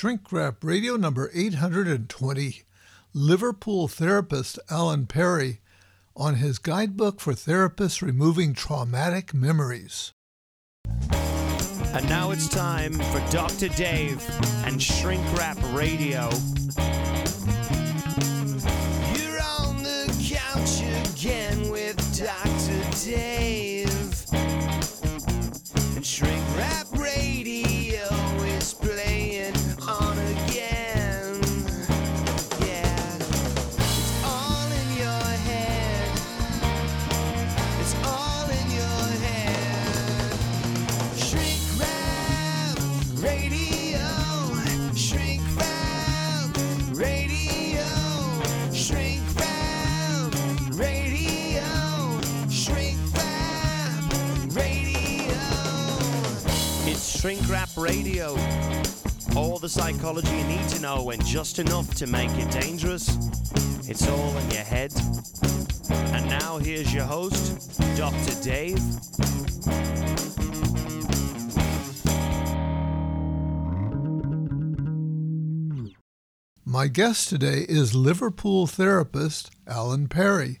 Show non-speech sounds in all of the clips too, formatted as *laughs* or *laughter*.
Shrink Rap Radio number 820. Liverpool therapist Alun Perry on his guidebook for therapists removing traumatic memories. And now it's time for Dr. Dave and Shrink Rap Radio. Shrink Rap Radio. All the psychology you need to know and just enough to make it dangerous. It's all in your head. And now here's your host, Dr. Dave. My guest today is Liverpool therapist Alun Perry.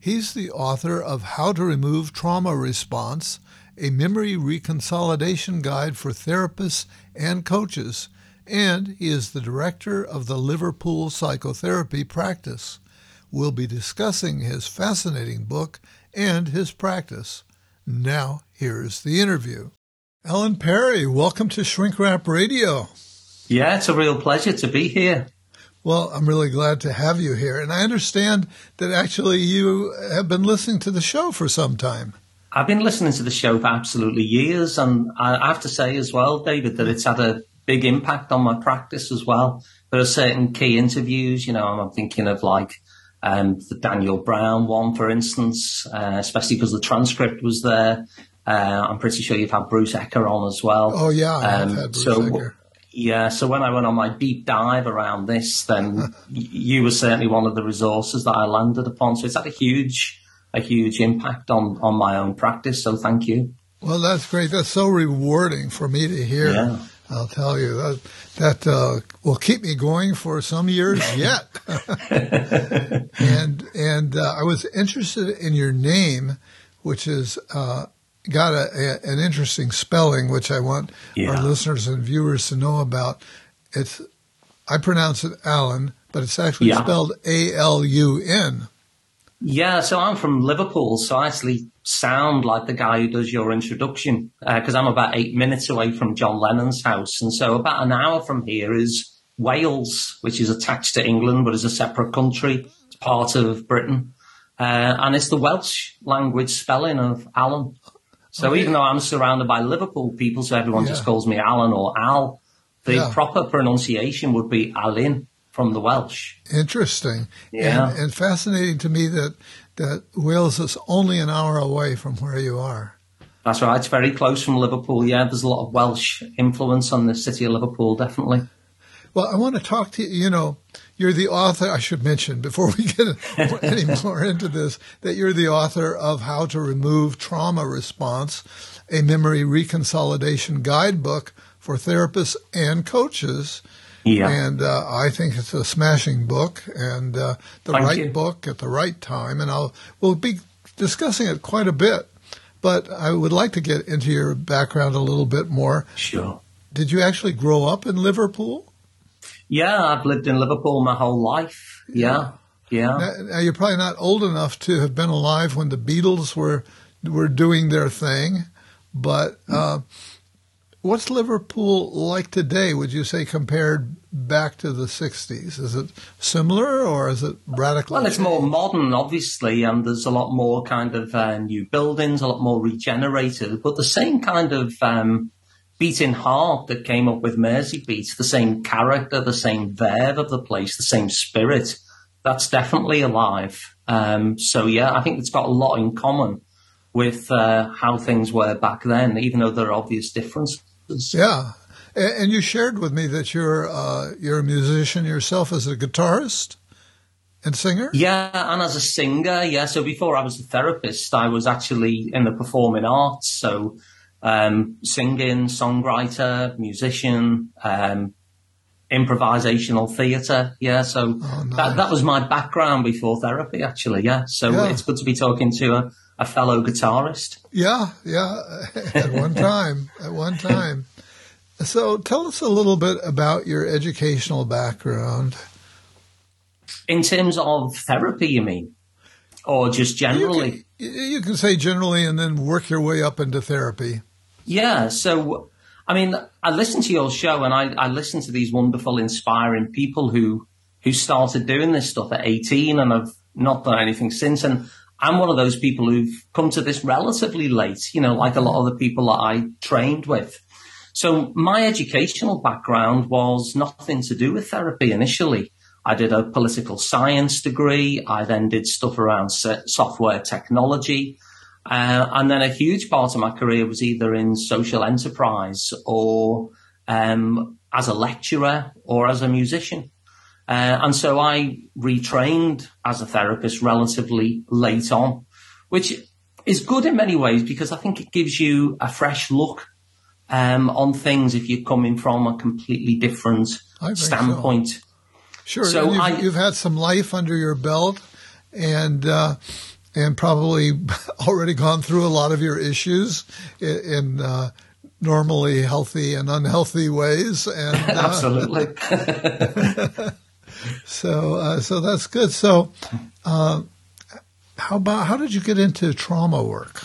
He's the author of How to Remove Trauma Response, a memory reconsolidation guide for therapists and coaches, and he is the director of the Liverpool Psychotherapy Practice. We'll be discussing his fascinating book and his practice. Now, here's the interview. Alun Perry, welcome to Shrink Rap Radio. Yeah, it's a real pleasure to be here. Well, I'm really glad to have you here. And I understand that actually you have been listening to the show for some time. I've been listening to the show for absolutely years, and I have to say as well, David, that it's had a big impact on my practice as well. There are certain key interviews, you know, I'm thinking of like um, the Daniel Brown one, for instance, uh, especially because the transcript was there. Uh, I'm pretty sure you've had Bruce Ecker on as well. Oh, yeah, Um, had Bruce so- Ecker. Yeah, so when I went on my deep dive around this, then *laughs* you were certainly one of the resources that I landed upon. So it's had a huge, a huge impact on on my own practice. So thank you. Well, that's great. That's so rewarding for me to hear. Yeah. I'll tell you that that uh, will keep me going for some years *laughs* yet. *laughs* and and uh, I was interested in your name, which is uh, got a, a, an interesting spelling, which I want our listeners and viewers to know about. It's I pronounce it Alan, but it's actually Yeah. spelled A L U N. Yeah, so I'm from Liverpool, so I actually sound like the guy who does your introduction because I'm about eight minutes away from John Lennon's house, and so about an hour from here is Wales, which is attached to England but is a separate country. It's part of Britain, uh, and it's the Welsh language spelling of Alan. So Okay. even though I'm surrounded by Liverpool people, so everyone just calls me Alan or Al, the Yeah. proper pronunciation would be Alin from the Welsh. Interesting. Yeah. And, and fascinating to me that, that Wales is only an hour away from where you are. That's right. It's very close from Liverpool. Yeah, there's a lot of Welsh influence on the city of Liverpool, definitely. Well, I want to talk to you. You know, you're the author, I should mention before we get *laughs* any more into this, that you're the author of How to Remove Trauma Response, a memory reconsolidation guidebook for therapists and coaches. Yeah. And uh, I think it's a smashing book and uh, the Thank right you. book at the right time. And I'll we'll be discussing it quite a bit. But I would like to get into your background a little bit more. Sure. Did you actually grow up in Liverpool? Yeah, I've lived in Liverpool my whole life. Yeah. Yeah. Now, now, you're probably not old enough to have been alive when the Beatles were were doing their thing, but uh, what's Liverpool like today? Would you say compared back to the '60s? Is it similar or is it radically? Well, it's more modern, obviously, and there's a lot more kind of uh, new buildings, a lot more regenerated, but the same kind of um, beating heart that came up with Mersey Beat, the same character, the same verve of the place, the same spirit, that's definitely alive. Um, so, yeah, I think it's got a lot in common with uh, how things were back then, even though there are obvious differences. Yeah, and, and you shared with me that you're uh, you're a musician yourself as a guitarist and singer. Yeah, and as a singer, yeah. So before I was a therapist, I was actually in the performing arts. So um, singing, songwriter, musician, um, improvisational theatre. Yeah, so Oh, nice. that that was my background before therapy, actually. Yeah, so Yeah. it's good to be talking to a, a fellow guitarist. Yeah, yeah, *laughs* at one time, at one time. So tell us a little bit about your educational background. In terms of therapy, you mean, or just generally? You can, you can say generally and then work your way up into therapy. Yeah. So, I mean, I listen to your show and I, I listen to these wonderful, inspiring people who, who started doing this stuff at 18 and have not done anything since. And I'm one of those people who've come to this relatively late, you know, like a lot of the people that I trained with. So my educational background was nothing to do with therapy initially. I did a political science degree. I then did stuff around software technology. Uh, and then a huge part of my career was either in social enterprise or um, as a lecturer or as a musician. Uh, and so I retrained as a therapist relatively late on, which is good in many ways because I think it gives you a fresh look um, on things if you're coming from a completely different think so. standpoint. Sure. So you've, I- you've had some life under your belt, and uh, and probably *laughs* already gone through a lot of your issues in, in uh, normally healthy and unhealthy ways, and uh, *laughs* Absolutely. *laughs* so uh, so that's good. So, uh, how about how did you get into trauma work?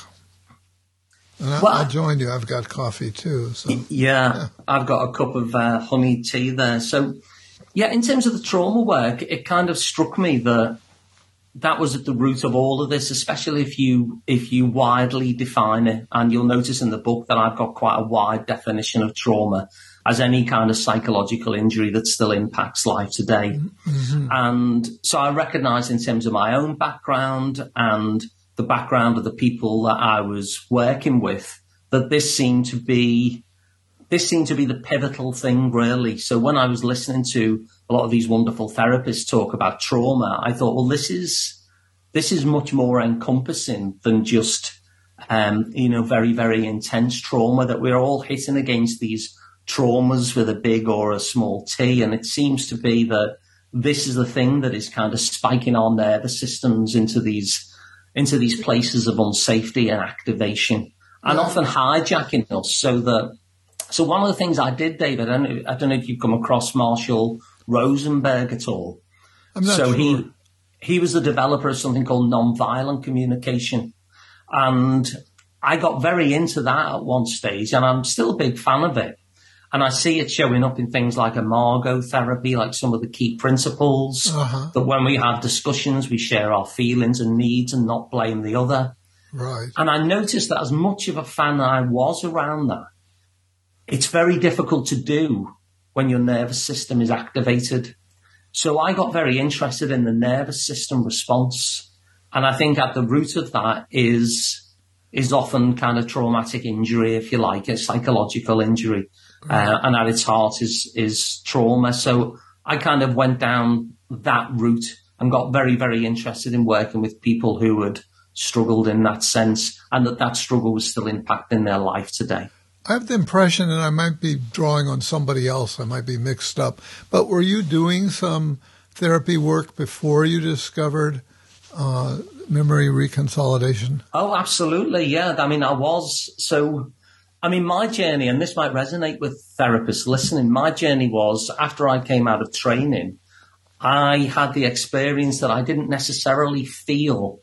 And I, Well, I'll join you. I've got coffee too. So Yeah, I've got a cup of uh, honey tea there. So, yeah, in terms of the trauma work, it kind of struck me that that was at the root of all of this, especially if you if you widely define it. And you'll notice in the book that I've got quite a wide definition of trauma as any kind of psychological injury that still impacts life today. And so I recognized in terms of my own background and the background of the people that I was working with that this seemed to be this seemed to be the pivotal thing really. So when I was listening to a lot of these wonderful therapists talk about trauma, I thought, well, this is this is much more encompassing than just um, you know very very intense trauma that we're all hitting against these traumas with a big or a small T, and it seems to be that this is the thing that is kind of spiking on our nervous systems into these into these places of unsafety and activation, and often hijacking us so that so one of the things I did, David, I don't know, I don't know if you've come across Marshall Rosenberg at all. So sure. he he was the developer of something called nonviolent communication, and I got very into that at one stage, and I'm still a big fan of it. And I see it showing up in things like imago therapy, like some of the key principles Uh-huh. that when we have discussions, we share our feelings and needs and not blame the other. right. And I noticed that as much of a fan I was around that, it's very difficult to do when your nervous system is activated. So I got very interested in the nervous system response. And I think at the root of that is, is often kind of traumatic injury, if you like, a psychological injury. Uh, and at its heart is, is trauma. So I kind of went down that route and got very, very interested in working with people who had struggled in that sense and that that struggle was still impacting their life today. I have the impression, and I might be drawing on somebody else, I might be mixed up, but were you doing some therapy work before you discovered uh, memory reconsolidation? Oh, absolutely. Yeah. I mean, I was so, I mean, my journey, and this might resonate with therapists listening, my journey was after I came out of training, I had the experience that I didn't necessarily feel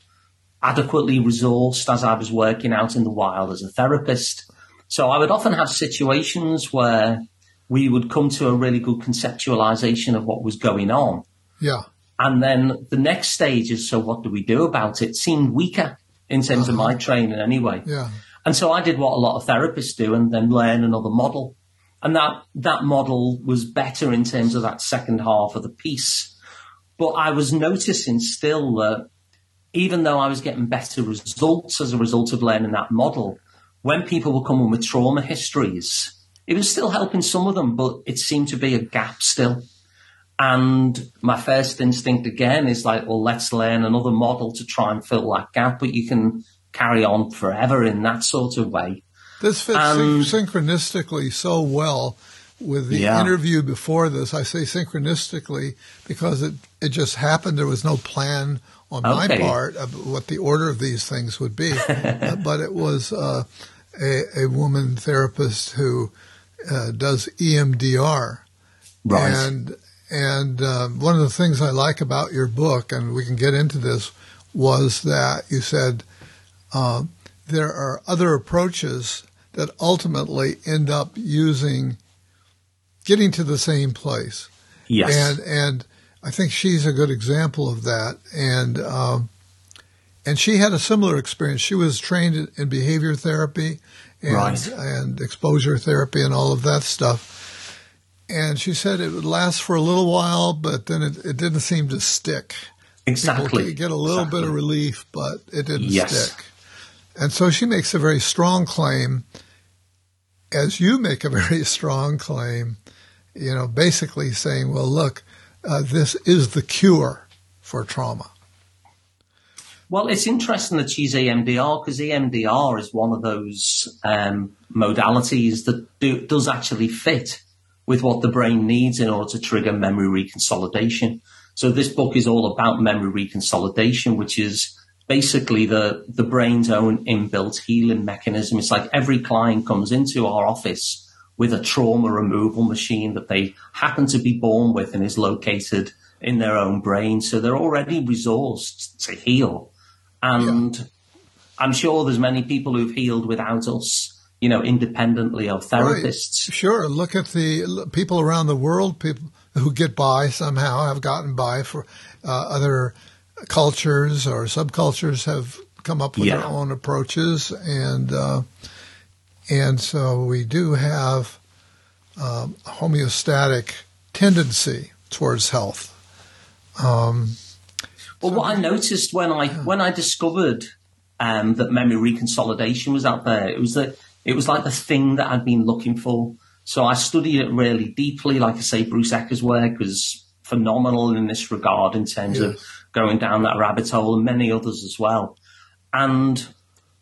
adequately resourced as I was working out in the wild as a therapist. So I would often have situations where we would come to a really good conceptualization of what was going on. Yeah. And then the next stage is, so what do we do about it? Seemed weaker in terms of my uh-huh. training anyway. Yeah. And so I did what a lot of therapists do and then learn another model. And that, that model was better in terms of that second half of the piece. But I was noticing still that even though I was getting better results as a result of learning that model, when people were coming with trauma histories, it was still helping some of them, but it seemed to be a gap still. And my first instinct again is like, well, let's learn another model to try and fill that gap, but you can carry on forever in that sort of way. This fits Um, synchronistically so well with the Yeah. interview before this. I say synchronistically because it, it just happened. There was no plan on my part of what the order of these things would be, *laughs* Uh, but it was uh, a, a woman therapist who uh, does EMDR. Right. And and um, one of the things I like about your book, and we can get into this, was that you said uh, there are other approaches that ultimately end up using getting to the same place. yes. And and I think she's a good example of that. And um, and she had a similar experience. She was trained in, behavior therapy and Right. and exposure therapy and all of that stuff. And she said it would last for a little while, but then it, it didn't seem to stick. exactly. People get a little bit of relief, but it didn't Yes. stick. And so she makes a very strong claim, as you make a *laughs* very strong claim, you know, basically saying, well, look, uh, this is the cure for trauma. Well, it's interesting that she's EMDR because EMDR is one of those um, modalities that do, does actually fit with what the brain needs in order to trigger memory reconsolidation. So this book is all about memory reconsolidation, which is basically the, the brain's own inbuilt healing mechanism. It's like every client comes into our office with a trauma removal machine that they happen to be born with and is located in their own brain. So they're already resourced to heal. And I'm sure there's many people who've healed without us, you know, independently of therapists. Right. Sure. Look at the people around the world, people who get by somehow, have gotten by for uh, other cultures or subcultures have come up with Yeah. their own approaches. And, uh, and so we do have um, a homeostatic tendency towards health. Um, Well, what I noticed when I when I discovered um, that memory reconsolidation was out there, it was that it was like the thing that I'd been looking for. So I studied it really deeply. Like I say, Bruce Ecker's work was phenomenal in this regard in terms of Yes. Going down that rabbit hole, and many others as well. And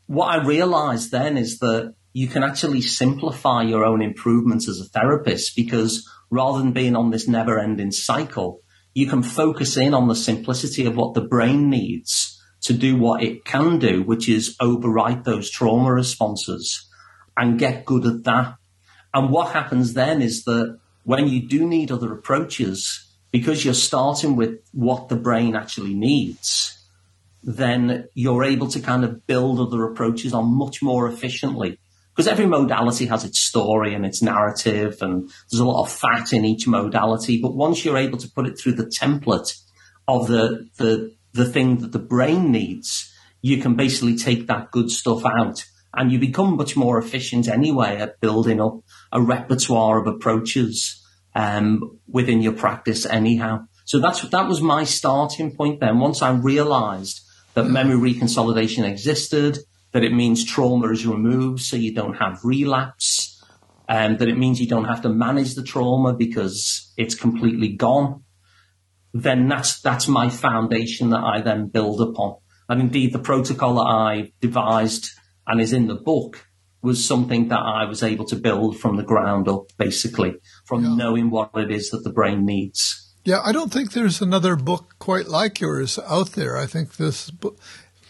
what I realized then is that you can actually simplify your own improvements as a therapist because rather than being on this never ending cycle, you can focus in on the simplicity of what the brain needs to do what it can do, which is overwrite those trauma responses and get good at that. And what happens then is that when you do need other approaches, because you're starting with what the brain actually needs, then you're able to kind of build other approaches on much more efficiently. Because every modality has its story and its narrative, and there's a lot of fat in each modality. But once you're able to put it through the template of the the the thing that the brain needs, you can basically take that good stuff out, and you become much more efficient anyway at building up a repertoire of approaches um, within your practice anyhow. So that's that was my starting point then. Once I realized that memory reconsolidation existed, that it means trauma is removed so you don't have relapse, and that it means you don't have to manage the trauma because it's completely gone, then that's that's my foundation that I then build upon. And indeed the protocol that I devised and is in the book was something that I was able to build from the ground up, basically, from Yeah. knowing what it is that the brain needs. Yeah, I don't think there's another book quite like yours out there. I think this book,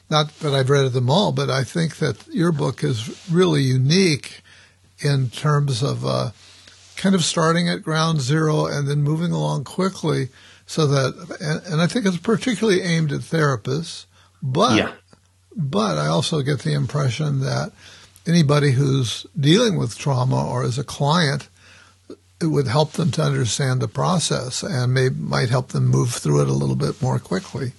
not that I've read them all, but I think that your book is really unique in terms of uh, kind of starting at ground zero and then moving along quickly so that, and, and I think it's particularly aimed at therapists, but yeah. but I also get the impression that anybody who's dealing with trauma or as a client, it would help them to understand the process and may might help them move through it a little bit more quickly.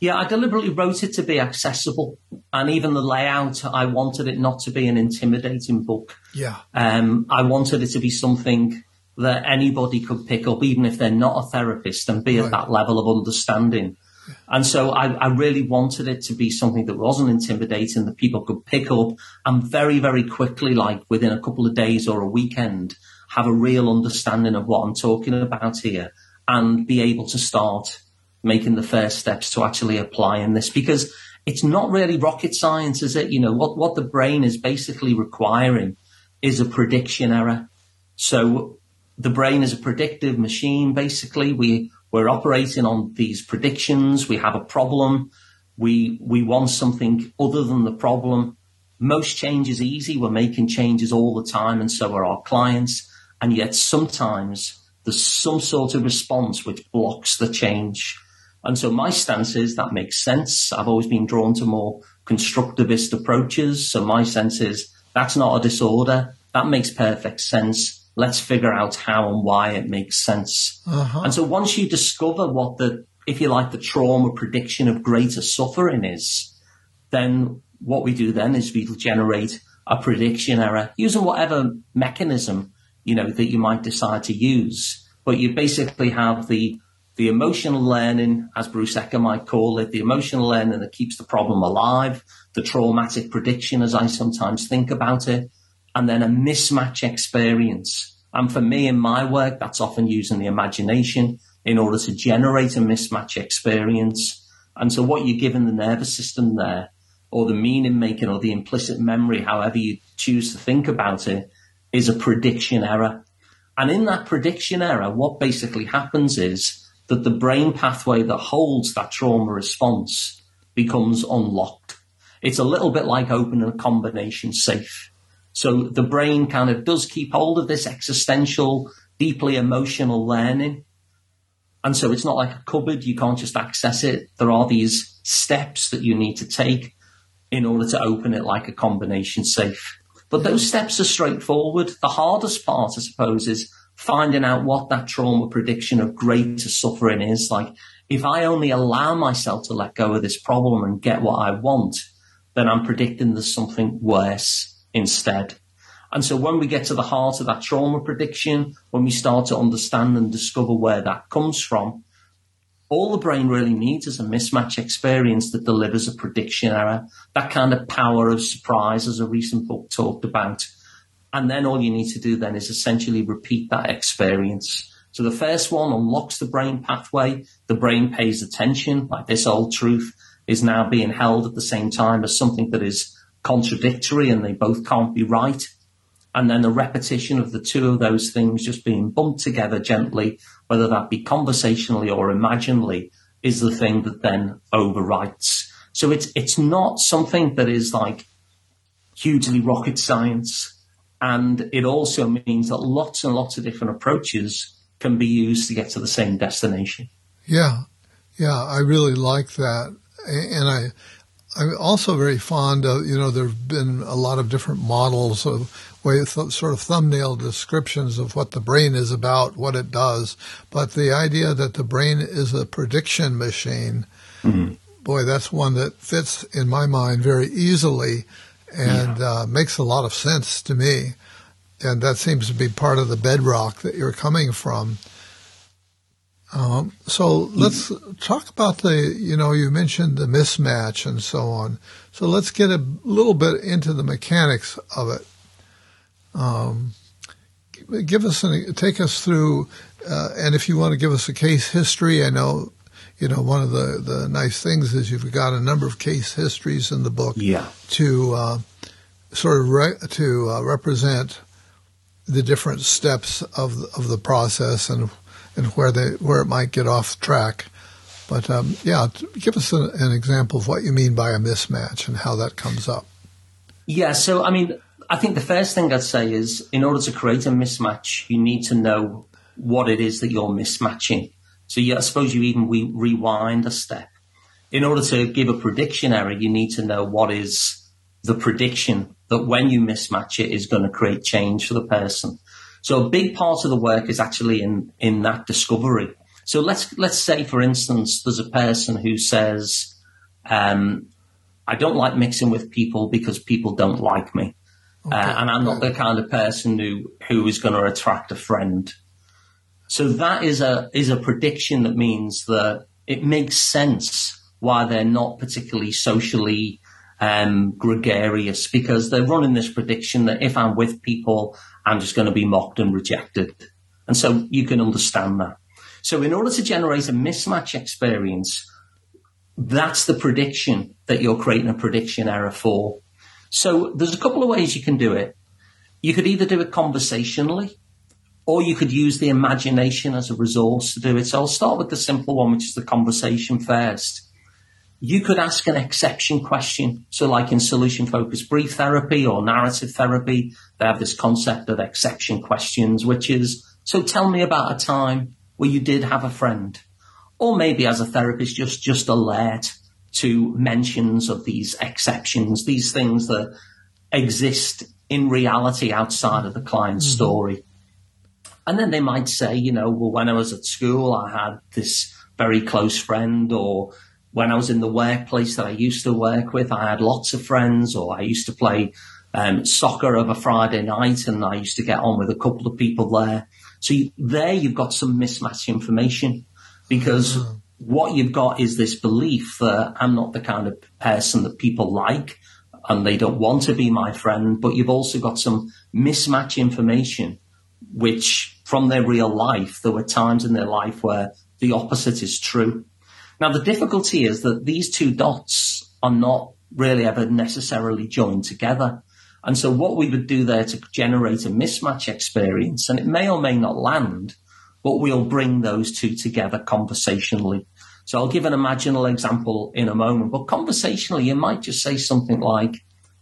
Yeah, I deliberately wrote it to be accessible, and even the layout, I wanted it not to be an intimidating book. Yeah. Um, I wanted it to be something that anybody could pick up, even if they're not a therapist, and be at that level of understanding. And so I, I really wanted it to be something that wasn't intimidating, that people could pick up and very, very quickly, like within a couple of days or a weekend, have a real understanding of what I'm talking about here and be able to start making the first steps to actually applying this because it's not really rocket science, is it? You know, what, what the brain is basically requiring is a prediction error. So the brain is a predictive machine. Basically, we we're operating on these predictions. We have a problem. We we want something other than the problem. Most change is easy. We're making changes all the time, and so are our clients. And yet, sometimes there's some sort of response which blocks the change. And so my stance is that makes sense. I've always been drawn to more constructivist approaches. So my sense is that's not a disorder. That makes perfect sense. Let's figure out how and why it makes sense. Uh-huh. And so once you discover what the, if you like, the trauma prediction of greater suffering is, then what we do then is we generate a prediction error using whatever mechanism, you know, that you might decide to use. But you basically have the the emotional learning, as Bruce Ecker might call it, the emotional learning that keeps the problem alive, the traumatic prediction, as I sometimes think about it, and then a mismatch experience. And for me in my work, that's often using the imagination in order to generate a mismatch experience. And so what you're giving the nervous system there, or the meaning making or the implicit memory, however you choose to think about it, is a prediction error. And in that prediction error, what basically happens is that the brain pathway that holds that trauma response becomes unlocked. It's a little bit like opening a combination safe. So the brain kind of does keep hold of this existential, deeply emotional learning. And so it's not like a cupboard. You can't just access it. There are these steps that you need to take in order to open it like a combination safe. But mm-hmm. those steps are straightforward. The hardest part, I suppose, is finding out what that trauma prediction of greater suffering is. Like, if I only allow myself to let go of this problem and get what I want, then I'm predicting there's something worse instead. And so when we get to the heart of that trauma prediction, when we start to understand and discover where that comes from, all the brain really needs is a mismatch experience that delivers a prediction error. That kind of power of surprise, as a recent book talked about, and then all you need to do then is essentially repeat that experience. So the first one unlocks the brain pathway. The brain pays attention, like this old truth is now being held at the same time as something that is contradictory and they both can't be right. And then the repetition of the two of those things just being bumped together gently, whether that be conversationally or imaginally, is the thing that then overwrites. So it's, it's not something that is like hugely rocket science. And it also means that lots and lots of different approaches can be used to get to the same destination. Yeah. Yeah. I really like that. And I, I'm also very fond of, you know, there have been a lot of different models of way, sort of thumbnail descriptions of what the brain is about, what it does. But the idea that the brain is a prediction machine, mm-hmm. boy, that's one that fits in my mind very easily and yeah. uh, makes a lot of sense to me. And that seems to be part of the bedrock that you're coming from. Um, so let's talk about the, you know, you mentioned the mismatch and so on. So let's get a little bit into the mechanics of it. Um, give us an, take us through, uh, and if you want to give us a case history, I know you know, one of the, the nice things is you've got a number of case histories in the book yeah. to uh, sort of re- to uh, represent the different steps of the, of the process and and where they where it might get off track. But um, yeah, give us an example of what you mean by a mismatch and how that comes up. Yeah, so I mean, I think the first thing I'd say is in order to create a mismatch, you need to know what it is that you're mismatching. So I suppose you even we rewind a step. In order to give a prediction error, you need to know what is the prediction that when you mismatch it is going to create change for the person. So a big part of the work is actually in, in that discovery. So let's, let's say, for instance, there's a person who says, um, I don't like mixing with people because people don't like me. Okay. Uh, and I'm not the kind of person who, who is going to attract a friend. So that is a is a prediction that means that it makes sense why they're not particularly socially um, gregarious because they're running this prediction that if I'm with people, I'm just going to be mocked and rejected. And so you can understand that. So in order to generate a mismatch experience, that's the prediction that you're creating a prediction error for. So there's a couple of ways you can do it. You could either do it conversationally, or you could use the imagination as a resource to do it. So I'll start with the simple one, which is the conversation first. You could ask an exception question. So like in solution focused brief therapy or narrative therapy, they have this concept of exception questions, which is, so tell me about a time where you did have a friend or maybe as a therapist, just, just alert to mentions of these exceptions, these things that exist in reality outside of the client's mm-hmm. story. And then they might say, you know, well, when I was at school, I had this very close friend, or when I was in the workplace that I used to work with, I had lots of friends, or I used to play um, soccer of a Friday night and I used to get on with a couple of people there. So you, there you've got some mismatch information because mm-hmm. what you've got is this belief that I'm not the kind of person that people like and they don't want to be my friend, but you've also got some mismatch information, which from their real life, there were times in their life where the opposite is true. Now, the difficulty is that these two dots are not really ever necessarily joined together. And so what we would do there to generate a mismatch experience, and it may or may not land, but we'll bring those two together conversationally. So I'll give an imaginal example in a moment, but conversationally, you might just say something like,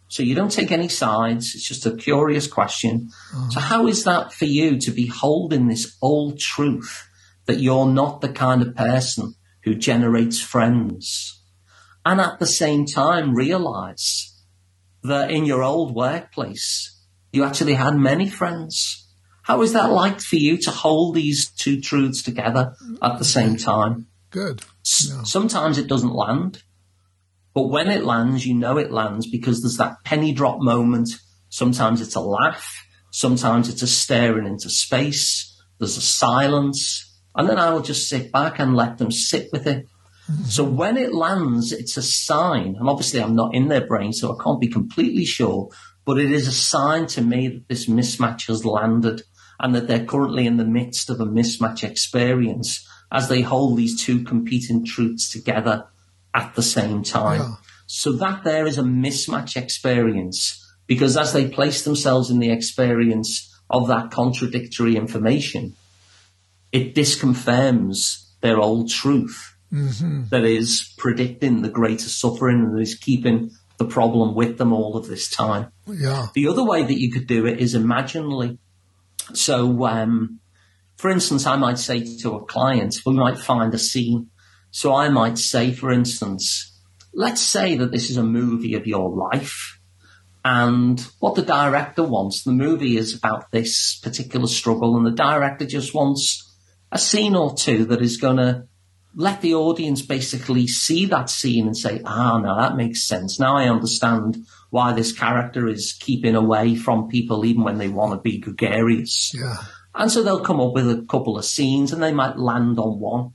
so you don't take any sides. It's just a curious question. Mm-hmm. So how is that for you to be holding this old truth that you're not the kind of person who generates friends? And at the same time, realize that in your old workplace, you actually had many friends how is that like for you to hold these two truths together at the same time? Good. Sometimes it doesn't land, but when it lands, you know it lands because there's that penny drop moment. Sometimes it's a laugh. Sometimes it's a staring into space. There's a silence. And then I will just sit back and let them sit with it. Mm-hmm. So when it lands, it's a sign. And obviously I'm not in their brain, so I can't be completely sure, but it is a sign to me that this mismatch has landed and that they're currently in the midst of a mismatch experience as they hold these two competing truths together at the same time. Yeah. So that there is a mismatch experience because as they place themselves in the experience of that contradictory information, it disconfirms their old truth mm-hmm. that is predicting the greater suffering and is keeping the problem with them all of this time. Yeah. The other way that you could do it is imaginally. So, um, for instance, I might say to a client, we might find a scene. So I might say, for instance, let's say that this is a movie of your life. And what the director wants, the movie is about this particular struggle, and the director just wants a scene or two that is going to let the audience basically see that scene and say, ah, now that makes sense. Now I understand why this character is keeping away from people even when they want to be gregarious. Yeah. And so they'll come up with a couple of scenes and they might land on one.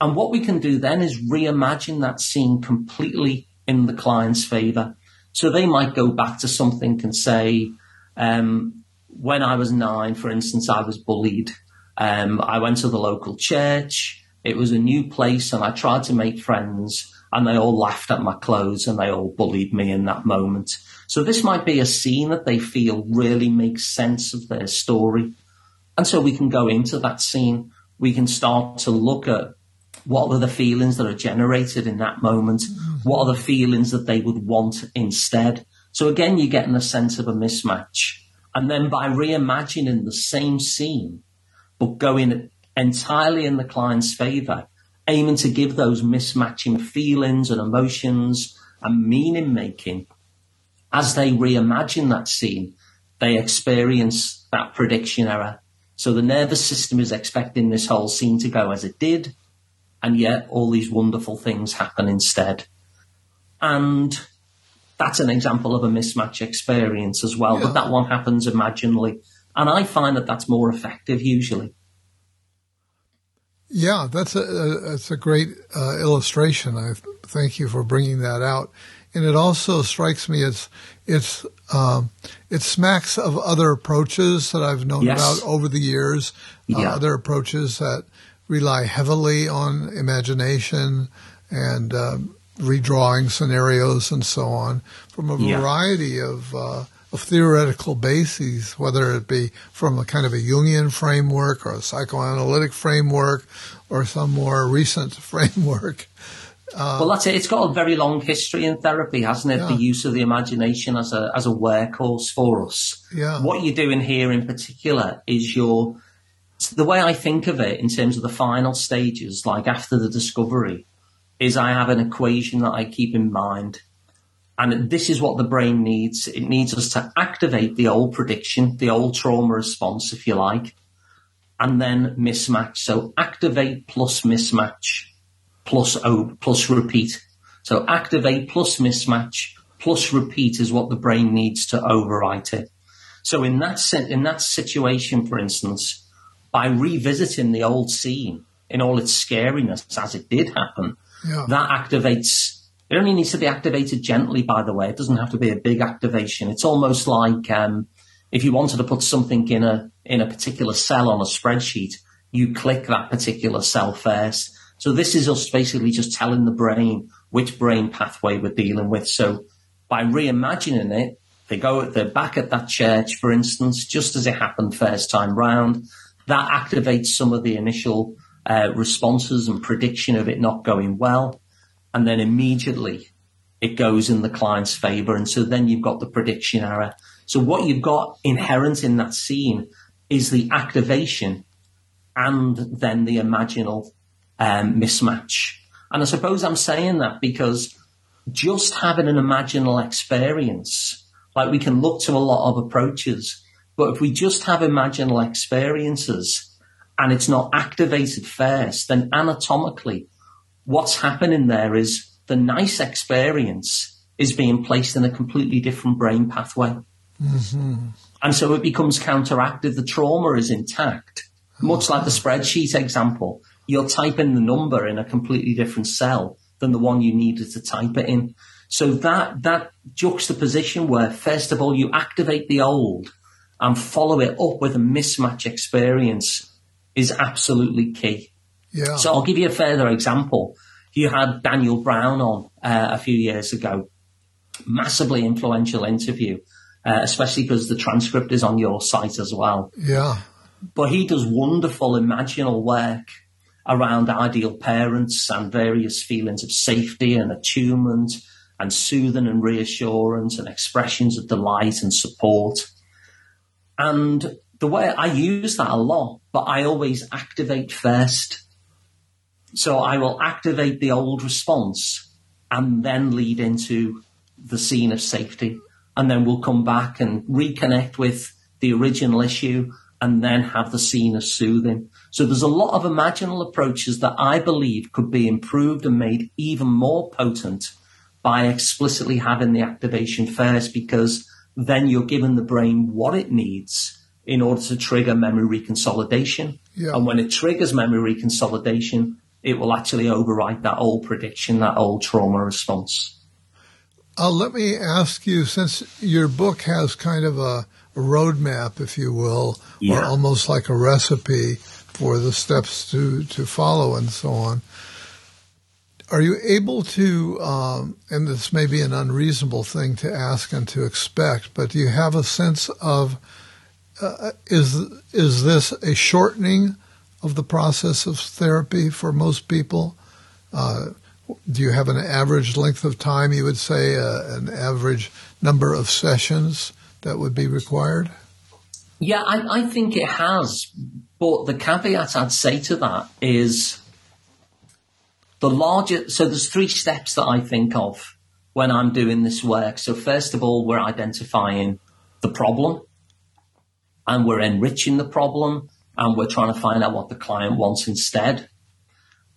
And what we can do then is reimagine that scene completely in the client's favor. So they might go back to something and say, um, when I was nine, for instance, I was bullied. Um, I went to the local church. It was a new place and I tried to make friends and they all laughed at my clothes and they all bullied me in that moment. So this might be a scene that they feel really makes sense of their story. And so we can go into that scene. We can start to look at what are the feelings that are generated in that moment? Mm-hmm. What are the feelings that they would want instead? So again, you're getting a sense of a mismatch. And then by reimagining the same scene, but going entirely in the client's favor, aiming to give those mismatching feelings and emotions and meaning making as they reimagine that scene, they experience that prediction error. So the nervous system is expecting this whole scene to go as it did, and yet all these wonderful things happen instead. And that's an example of a mismatch experience as well, yeah. but that one happens imaginally. And I find that that's more effective usually. Yeah, that's a, that's a great uh, illustration. I thank you for bringing that out. And it also strikes me as it's um, it smacks of other approaches that I've known yes. about over the years. Uh, yeah. Other approaches that rely heavily on imagination and um, redrawing scenarios and so on from a variety yeah. of uh, of theoretical bases, whether it be from a kind of a Jungian framework or a psychoanalytic framework or some more recent *laughs* framework. Uh, well, that's it. It's got a very long history in therapy, hasn't it? Yeah. The use of the imagination as a as a workhorse for us. Yeah. What you're doing here in particular is you're the way I think of it in terms of the final stages, like after the discovery, is I have an equation that I keep in mind. And this is what the brain needs. It needs us to activate the old prediction, the old trauma response, if you like, and then mismatch. So activate plus mismatch plus O plus repeat. So activate plus mismatch plus repeat is what the brain needs to overwrite it. So in that in that situation, for instance, by revisiting the old scene in all its scariness as it did happen, yeah. that activates. It only needs to be activated gently, by the way. It doesn't have to be a big activation. It's almost like um, if you wanted to put something in a in a particular cell on a spreadsheet, you click that particular cell first. So this is us basically just telling the brain which brain pathway we're dealing with. So by reimagining it, they go, they're back at that church, for instance, just as it happened first time round. That activates some of the initial uh, responses and prediction of it not going well. And then immediately it goes in the client's favor. And so then you've got the prediction error. So what you've got inherent in that scene is the activation and then the imaginal um, mismatch. And I suppose I'm saying that because just having an imaginal experience, like we can look to a lot of approaches, but if we just have imaginal experiences and it's not activated first, then anatomically, what's happening there is the nice experience is being placed in a completely different brain pathway. Mm-hmm. And so it becomes counteractive. The trauma is intact, much like the spreadsheet example you're typing the number in a completely different cell than the one you needed to type it in. So that, that juxtaposition where first of all you activate the old and follow it up with a mismatch experience is absolutely key. Yeah. So I'll give you a further example. You had Daniel Brown on uh, a few years ago, massively influential interview, uh, especially because the transcript is on your site as well. Yeah. But he does wonderful imaginal work around ideal parents and various feelings of safety and attunement and soothing and reassurance and expressions of delight and support. And the way I use that a lot, but I always activate first. So I will activate the old response and then lead into the scene of safety. And then we'll come back and reconnect with the original issue and then have the scene of soothing. So there's a lot of imaginal approaches that I believe could be improved and made even more potent by explicitly having the activation first because then you're giving the brain what it needs in order to trigger memory reconsolidation. Yeah. And when it triggers memory reconsolidation, it will actually overwrite that old prediction, that old trauma response. Uh, let me ask you, since your book has kind of a, a roadmap, if you will, yeah. or almost like a recipe for the steps to, to follow and so on. Are you able to, um, and this may be an unreasonable thing to ask and to expect, but do you have a sense of uh, is is this a shortening of the process of therapy for most people? Uh, do you have an average length of time? You would say uh, an average number of sessions that would be required. Yeah, I, I think it has. But the caveat I'd say to that is the larger, so there's three steps that I think of when I'm doing this work. So first of all, we're identifying the problem and we're enriching the problem and we're trying to find out what the client wants instead.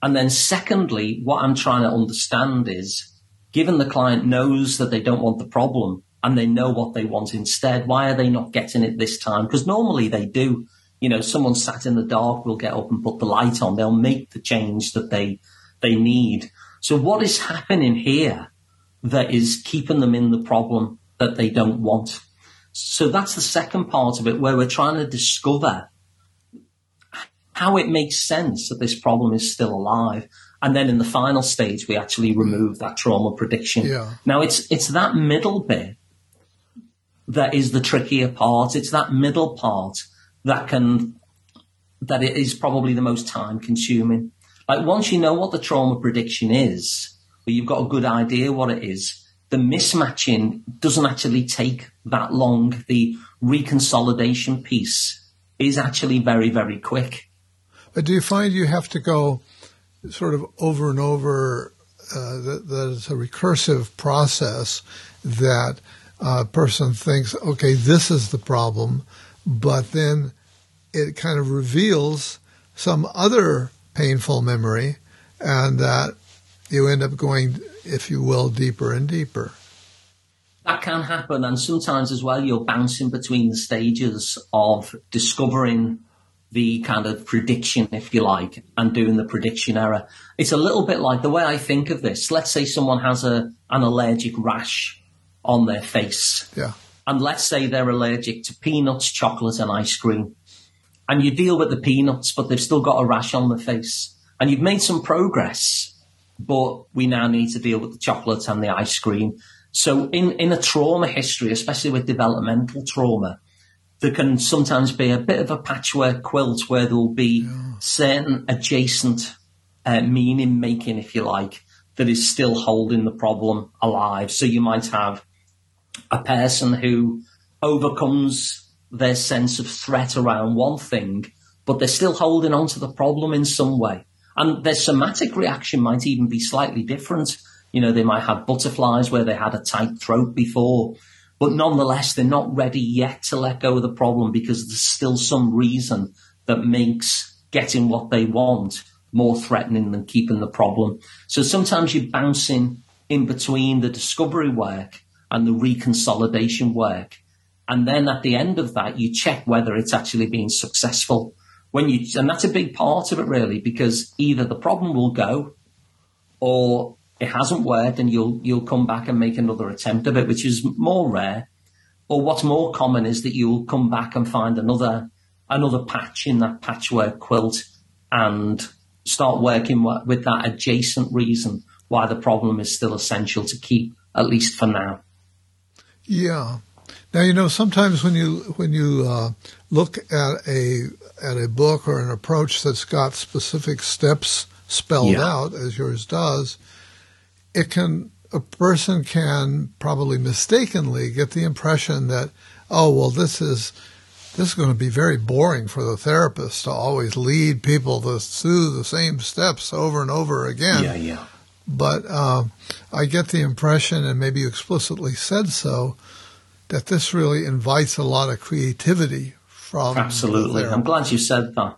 And then secondly, what I'm trying to understand is given the client knows that they don't want the problem, and they know what they want instead. Why are they not getting it this time? Because normally they do. You know, someone sat in the dark will get up and put the light on. They'll make the change that they they need. So what is happening here that is keeping them in the problem that they don't want? So that's the second part of it where we're trying to discover how it makes sense that this problem is still alive. And then in the final stage, we actually remove that trauma prediction. Yeah. Now it's, it's that middle bit that is the trickier part. It's that middle part that can, that it is probably the most time consuming. Like once you know what the trauma prediction is, or you've got a good idea what it is, the mismatching doesn't actually take that long. The reconsolidation piece is actually very, very quick. But do you find you have to go sort of over and over uh, that, that it's a recursive process that a person thinks, okay, this is the problem, but then it kind of reveals some other painful memory and that you end up going, if you will, deeper and deeper. That can happen, and sometimes as well, you're bouncing between the stages of discovering the kind of prediction, if you like, and doing the prediction error. It's a little bit like the way I think of this. Let's say someone has a, an allergic rash on their face. Yeah. And let's say they're allergic to peanuts, chocolate, and ice cream. And you deal with the peanuts, but they've still got a rash on their face. And you've made some progress, but we now need to deal with the chocolate and the ice cream. So in, in a trauma history, especially with developmental trauma, there can sometimes be a bit of a patchwork quilt where there will be yeah. certain adjacent uh, meaning making, if you like, that is still holding the problem alive. So you might have a person who overcomes their sense of threat around one thing, but they're still holding on to the problem in some way. And their somatic reaction might even be slightly different. You know, they might have butterflies where they had a tight throat before but nonetheless, they're not ready yet to let go of the problem because there's still some reason that makes getting what they want more threatening than keeping the problem. So sometimes you're bouncing in between the discovery work and the reconsolidation work. And then at the end of that, you check whether it's actually been successful. When you, and that's a big part of it really, because either the problem will go or it hasn't worked and you'll you'll come back and make another attempt of it, which is more rare. Or what's more common is that you'll come back and find another another patch in that patchwork quilt and start working with that adjacent reason why the problem is still essential to keep at least for now. Yeah. Now you know sometimes when you when you uh, look at a at a book or an approach that's got specific steps spelled yeah. out as yours does, it can a person can probably mistakenly get the impression that oh well this is this is going to be very boring for the therapist to always lead people to through the same steps over and over again. Yeah, yeah. But uh, I get the impression, and maybe you explicitly said so, that this really invites a lot of creativity from. Absolutely, I'm glad you said that.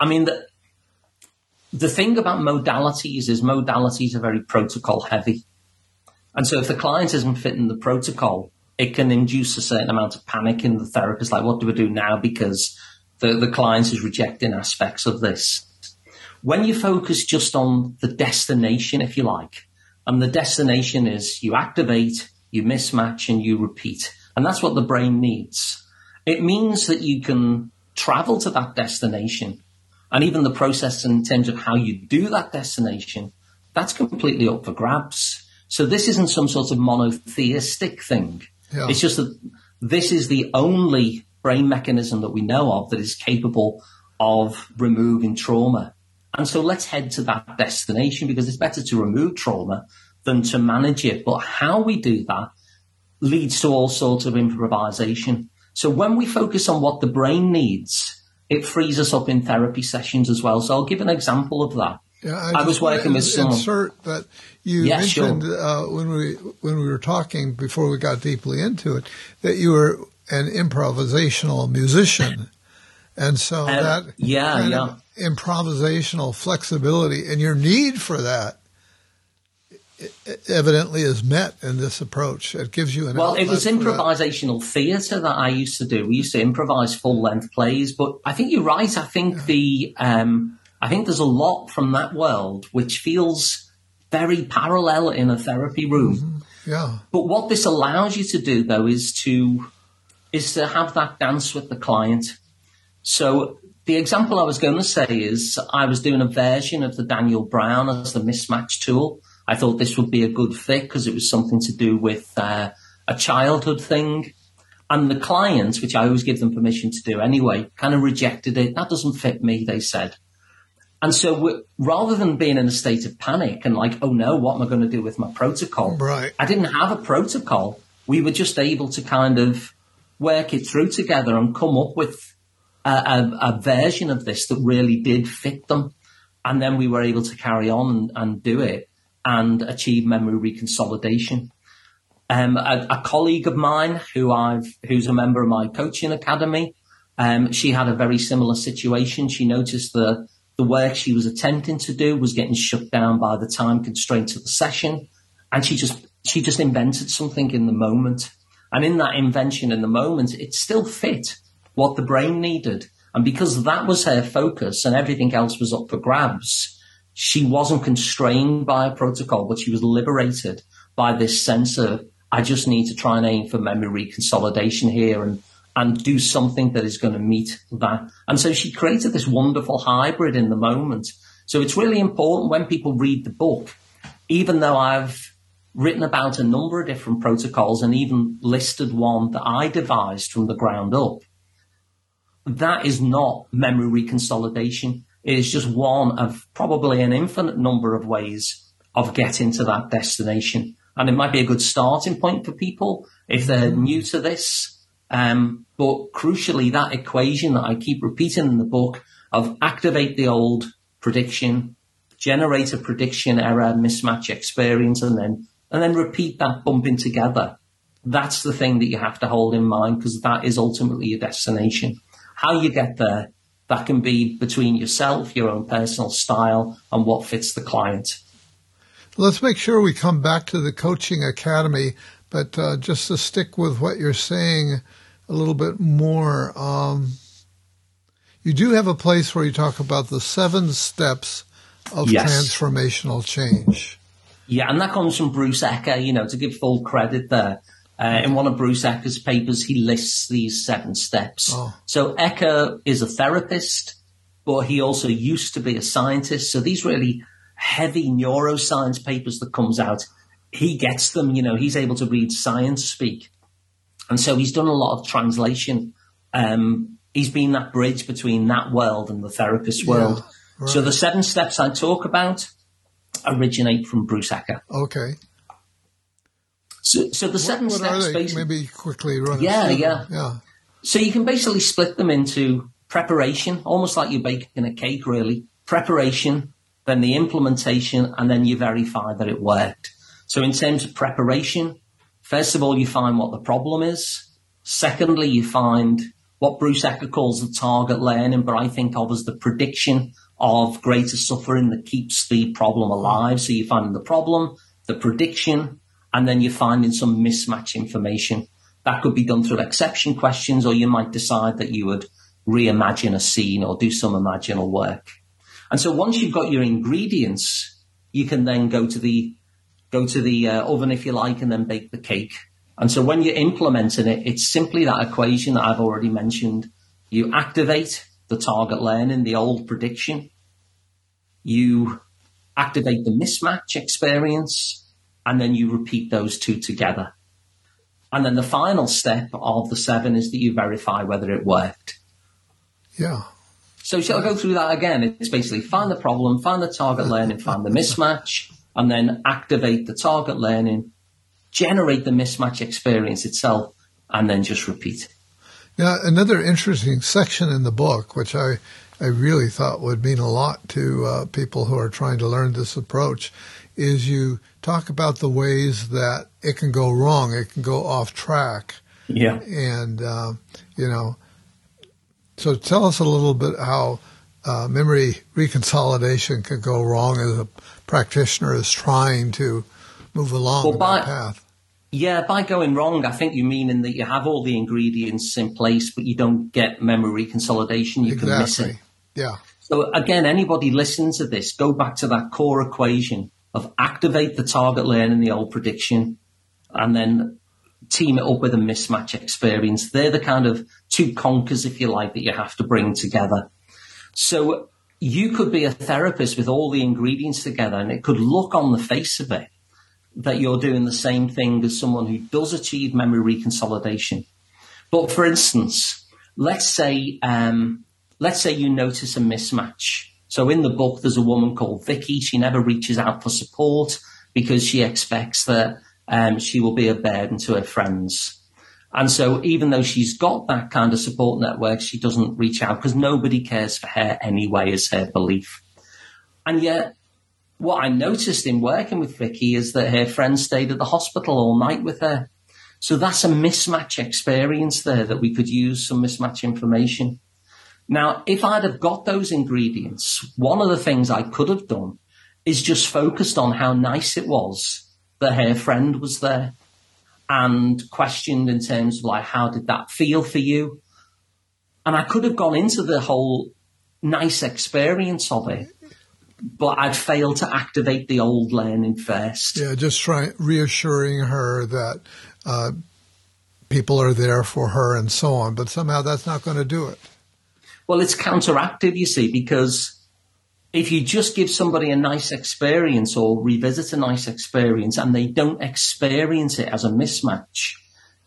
I mean, the, the thing about modalities is modalities are very protocol heavy. And so if the client isn't fitting the protocol, it can induce a certain amount of panic in the therapist. Like, what do we do now? Because the, the client is rejecting aspects of this. When you focus just on the destination, if you like, and the destination is you activate, you mismatch, and you repeat. And that's what the brain needs. It means that you can travel to that destination and even the process in terms of how you do that destination, that's completely up for grabs. So this isn't some sort of monotheistic thing. Yeah. It's just that this is the only brain mechanism that we know of that is capable of removing trauma. And so let's head to that destination because it's better to remove trauma than to manage it. But how we do that leads to all sorts of improvisation. So when we focus on what the brain needs, it frees us up in therapy sessions as well. So I'll give an example of that. Yeah, I, I was working with someone. Insert that you yeah, mentioned sure. uh, when we when we were talking before we got deeply into it that you were an improvisational musician, and so that yeah yeah improvisational flexibility and your need for that evidently is met in this approach. It gives you an well. It was improvisational theatre that I used to do. We used to improvise full length plays, but I think you're right. I think yeah. the um, I think there's a lot from that world which feels very parallel in a therapy room. Mm-hmm. Yeah. But what this allows you to do though is to is to have that dance with the client. So the example I was going to say is I was doing a version of the Daniel Brown as the mismatch tool. I thought this would be a good fit because it was something to do with uh, a childhood thing. And the clients, which I always give them permission to do anyway, kind of rejected it. That doesn't fit me, they said. And so rather than being in a state of panic and like, oh no, what am I going to do with my protocol? Right. I didn't have a protocol. We were just able to kind of work it through together and come up with a, a, a version of this that really did fit them. And then we were able to carry on and, and do it and achieve memory reconsolidation. Um, a, a, colleague of mine who I've, who's a member of my coaching academy, um, she had a very similar situation. She noticed the, the work she was attempting to do was getting shut down by the time constraints of the session. And she just, she just invented something in the moment. And in that invention in the moment, it still fit what the brain needed. And because that was her focus and everything else was up for grabs, she wasn't constrained by a protocol, but she was liberated by this sense of, I just need to try and aim for memory consolidation here and, and do something that is going to meet that. And so she created this wonderful hybrid in the moment. So it's really important when people read the book, even though I've written about a number of different protocols and even listed one that I devised from the ground up. That is not memory reconsolidation. Is just one of probably an infinite number of ways of getting to that destination. And it might be a good starting point for people if they're new to this. Um, but crucially, that equation that I keep repeating in the book of activate the old prediction, generate a prediction error mismatch experience, and then and then repeat that bumping together. That's the thing that you have to hold in mind because that is ultimately your destination. How you get there, that can be between yourself, your own personal style, and what fits the client. Let's make sure we come back to the coaching academy, but uh, just to stick with what you're saying a little bit more, um, you do have a place where you talk about the seven steps of yes. transformational change. Yeah, and that comes from Bruce Ecker, you know, to give full credit there. Uh, in one of Bruce Ecker's papers, he lists these seven steps. Oh. So Ecker is a therapist, but he also used to be a scientist. So these really heavy neuroscience papers that comes out, he gets them, you know, he's able to read science speak. And so he's done a lot of translation. Um, he's been that bridge between that world and the therapist world. Yeah, right. So the seven steps I talk about, originate from Bruce Ecker. Okay. So, so the seven what, steps. Maybe quickly run. Yeah, yeah, yeah. So you can basically split them into preparation, almost like you're baking a cake, really. Preparation, then the implementation, and then you verify that it worked. So in terms of preparation, first of all, you find what the problem is. Secondly, you find what Bruce Ecker calls the target learning, but I think of as the prediction of greater suffering that keeps the problem alive. So you find the problem, the prediction, and then you're finding some mismatch information. That could be done through exception questions, or you might decide that you would reimagine a scene or do some imaginal work. And so once you've got your ingredients, you can then go to the go to the uh, oven if you like, and then bake the cake. And so when you're implementing it, it's simply that equation that I've already mentioned. You activate the target learning, the old prediction, you activate the mismatch experience, and then you repeat those two together. And then the final step of the seven is that you verify whether it worked. Yeah. So shall I go through that again? It's basically find the problem, find the target learning, find the mismatch, and then activate the target learning, generate the mismatch experience itself, and then just repeat. Now, another interesting section in the book, which I I really thought would mean a lot to uh, people who are trying to learn this approach is you talk about the ways that it can go wrong, it can go off track. Yeah. And, uh, you know, so tell us a little bit how uh, memory reconsolidation can go wrong as a practitioner is trying to move along well, by, that path. Yeah, by going wrong, I think you mean in that you have all the ingredients in place, but you don't get memory consolidation. You exactly. can miss it. Yeah. So again, anybody listening to this, go back to that core equation of activate the target learning, the old prediction, and then team it up with a mismatch experience. They're the kind of two conkers, if you like, that you have to bring together. So you could be a therapist with all the ingredients together and it could look on the face of it that you're doing the same thing as someone who does achieve memory reconsolidation. But for instance, let's say um, let's say you notice a mismatch. So in the book, there's a woman called Vicky. She never reaches out for support because she expects that um, she will be a burden to her friends. And so even though she's got that kind of support network, she doesn't reach out because nobody cares for her anyway, is her belief. And yet, what I noticed in working with Vicky is that her friends stayed at the hospital all night with her. So that's a mismatch experience there that we could use some mismatch information. Now, if I'd have got those ingredients, one of the things I could have done is just focused on how nice it was that her friend was there and questioned in terms of like, how did that feel for you? And I could have gone into the whole nice experience of it, but I'd failed to activate the old learning first. Yeah, just trying reassuring her that uh, people are there for her and so on. But somehow that's not going to do it. Well, it's counteractive, you see, because if you just give somebody a nice experience or revisit a nice experience and they don't experience it as a mismatch,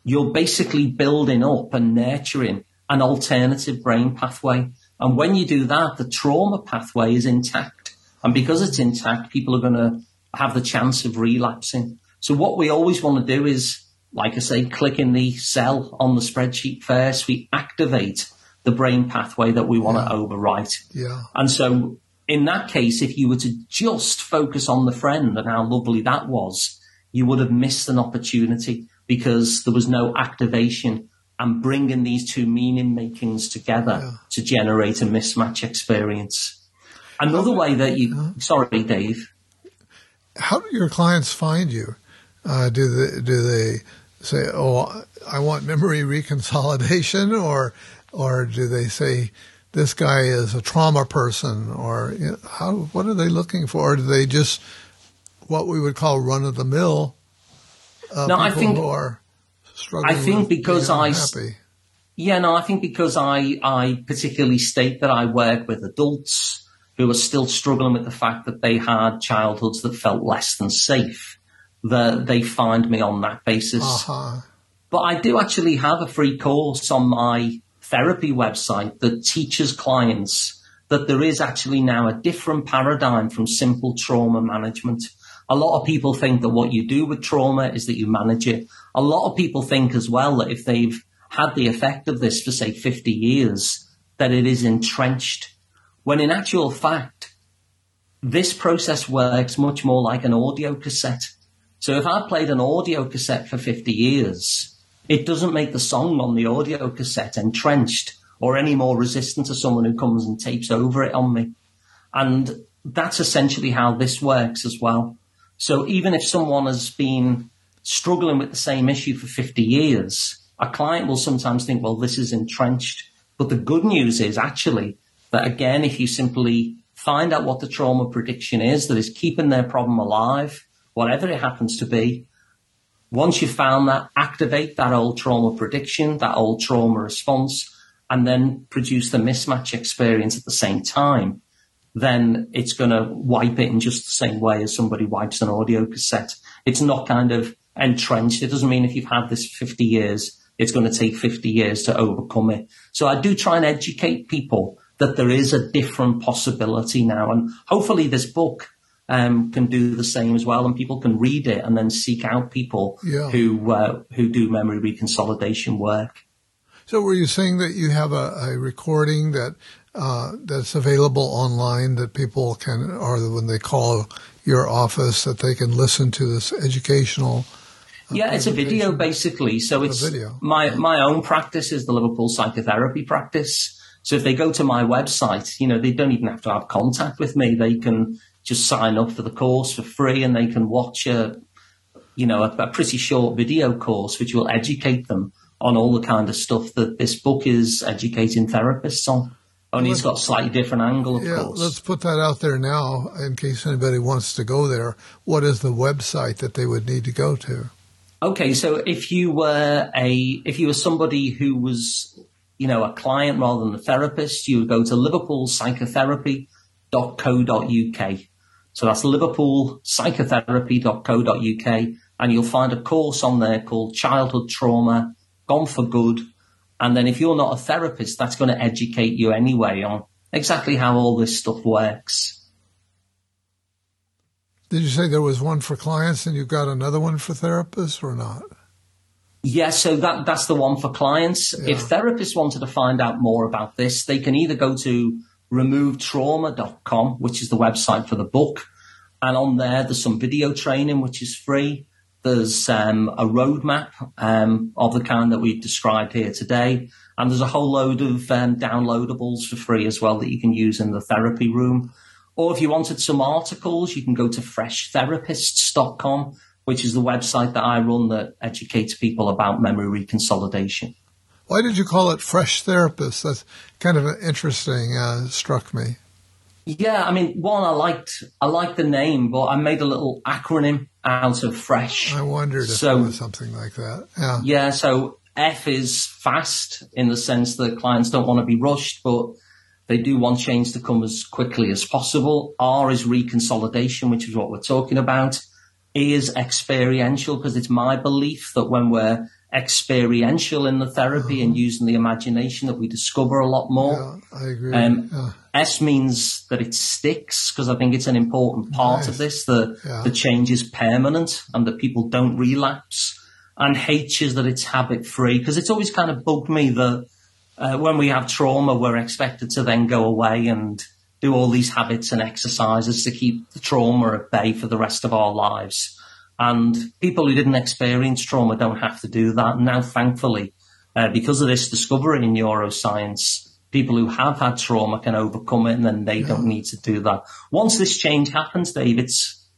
you're basically building up and nurturing an alternative brain pathway. And when you do that, the trauma pathway is intact. And because it's intact, people are going to have the chance of relapsing. So what we always want to do is, like I say, click in the cell on the spreadsheet first. We activate the brain pathway that we want yeah. to overwrite. Yeah. And so in that case, if you were to just focus on the friend and how lovely that was, you would have missed an opportunity because there was no activation and bringing these two meaning makings together yeah. to generate a mismatch experience. Another way that you, sorry, Dave. How do your clients find you? Uh, do they, do they say, "Oh, I want memory *laughs* reconsolidation," or, or do they say, this guy is a trauma person, or you know, how? What are they looking for? Or do they just what we would call run of the mill? Uh, no, I think who are struggling. I think because I. Happy. Yeah, no, I think because I I particularly state that I work with adults who are still struggling with the fact that they had childhoods that felt less than safe. That they find me on that basis. Uh-huh. But I do actually have a free course on my therapy website that teaches clients that there is actually now a different paradigm from simple trauma management. A lot of people think that what you do with trauma is that you manage it. A lot of people think as well that if they've had the effect of this for say 50 years, that it is entrenched. When in actual fact, this process works much more like an audio cassette. So if I played an audio cassette for 50 years, it doesn't make the song on the audio cassette entrenched or any more resistant to someone who comes and tapes over it on me. And that's essentially how this works as well. So even if someone has been struggling with the same issue for 50 years, a client will sometimes think, well, this is entrenched. But the good news is actually that again, if you simply find out what the trauma prediction is that is keeping their problem alive, whatever it happens to be, once you've found that, activate that old trauma prediction, that old trauma response, and then produce the mismatch experience at the same time, then it's going to wipe it in just the same way as somebody wipes an audio cassette. It's not kind of entrenched. It doesn't mean if you've had this 50 years, it's going to take 50 years to overcome it. So I do try and educate people that there is a different possibility now. And hopefully this book um, can do the same as well, and people can read it and then seek out people yeah. who uh, who do memory reconsolidation work. So, were you saying that you have a, a recording that uh, that's available online that people can, or when they call your office, that they can listen to this educational? Uh, yeah, it's a video basically. So it's video. my my own practice is the Liverpool psychotherapy practice. So if they go to my website, you know, they don't even have to have contact with me. They can just sign up for the course for free and they can watch a, you know, a, a pretty short video course which will educate them on all the kind of stuff that this book is educating therapists on. Only it's got a slightly different angle, of yeah, course. Let's put that out there now in case anybody wants to go there. What is the website that they would need to go to? Okay, so if you were a if you were somebody who was you know a client rather than a therapist, you would go to liverpoolpsychotherapy.co.uk so that's liverpoolpsychotherapy.co.uk and you'll find a course on there called Childhood Trauma Gone for Good. And then if you're not a therapist, that's going to educate you anyway on exactly how all this stuff works. Did you say there was one for clients and you've got another one for therapists or not? Yeah, so that that's the one for clients. Yeah. If therapists wanted to find out more about this, they can either go to removetrauma.com, which is the website for the book, and on there there's some video training which is free. There's um, a roadmap um, of the kind that we've described here today, and there's a whole load of um, downloadables for free as well that you can use in the therapy room. Or if you wanted some articles, you can go to freshtherapists.com, which is the website that I run that educates people about memory reconsolidation. Why did you call it Fresh Therapist? That's kind of interesting. Uh, struck me. Yeah, I mean, one, I liked I liked the name, but I made a little acronym out of fresh. I wondered if So- it was something like that. Yeah. Yeah, so F is fast in the sense that clients don't want to be rushed, but they do want change to come as quickly as possible. R is reconsolidation, which is what we're talking about. E is experiential because it's my belief that when we're experiential in the therapy and using the imagination that we discover a lot more. Yeah, I agree. Um, yeah. S means that it sticks because I think it's an important part Nice. of this. The Yeah. the change is permanent and that people don't relapse. And H is that it's habit free because it's always kind of bugged me that uh, when we have trauma, we're expected to then go away and do all these habits and exercises to keep the trauma at bay for the rest of our lives. And people who didn't experience trauma don't have to do that. Now, thankfully, uh, because of this discovery in neuroscience, people who have had trauma can overcome it and then they don't need to do that. Once this change happens, Dave, it's,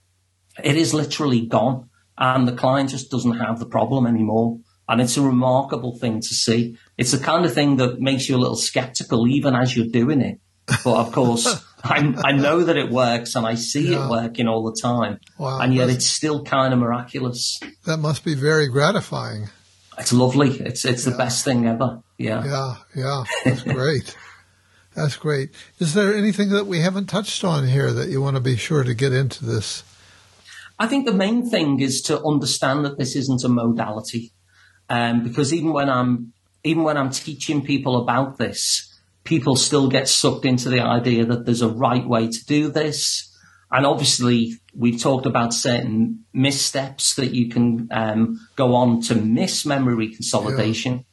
it is literally gone and the client just doesn't have the problem anymore. And it's a remarkable thing to see. It's the kind of thing that makes you a little skeptical even as you're doing it. But of course, *laughs* I, I know that it works and I see Yeah. it working all the time. Wow, and yet that's- it's still kind of miraculous. That must be very gratifying. It's lovely. It's, it's the best thing ever. Yeah. Yeah, yeah. That's great. That's great. Is there anything that we haven't touched on here that you want to be sure to get into this? I think the main thing is to understand that this isn't a modality. Um, because even when I'm, even when I'm teaching people about this, people still get sucked into the idea that there's a right way to do this. And obviously we've talked about certain missteps that you can, um, go on to miss memory reconsolidation.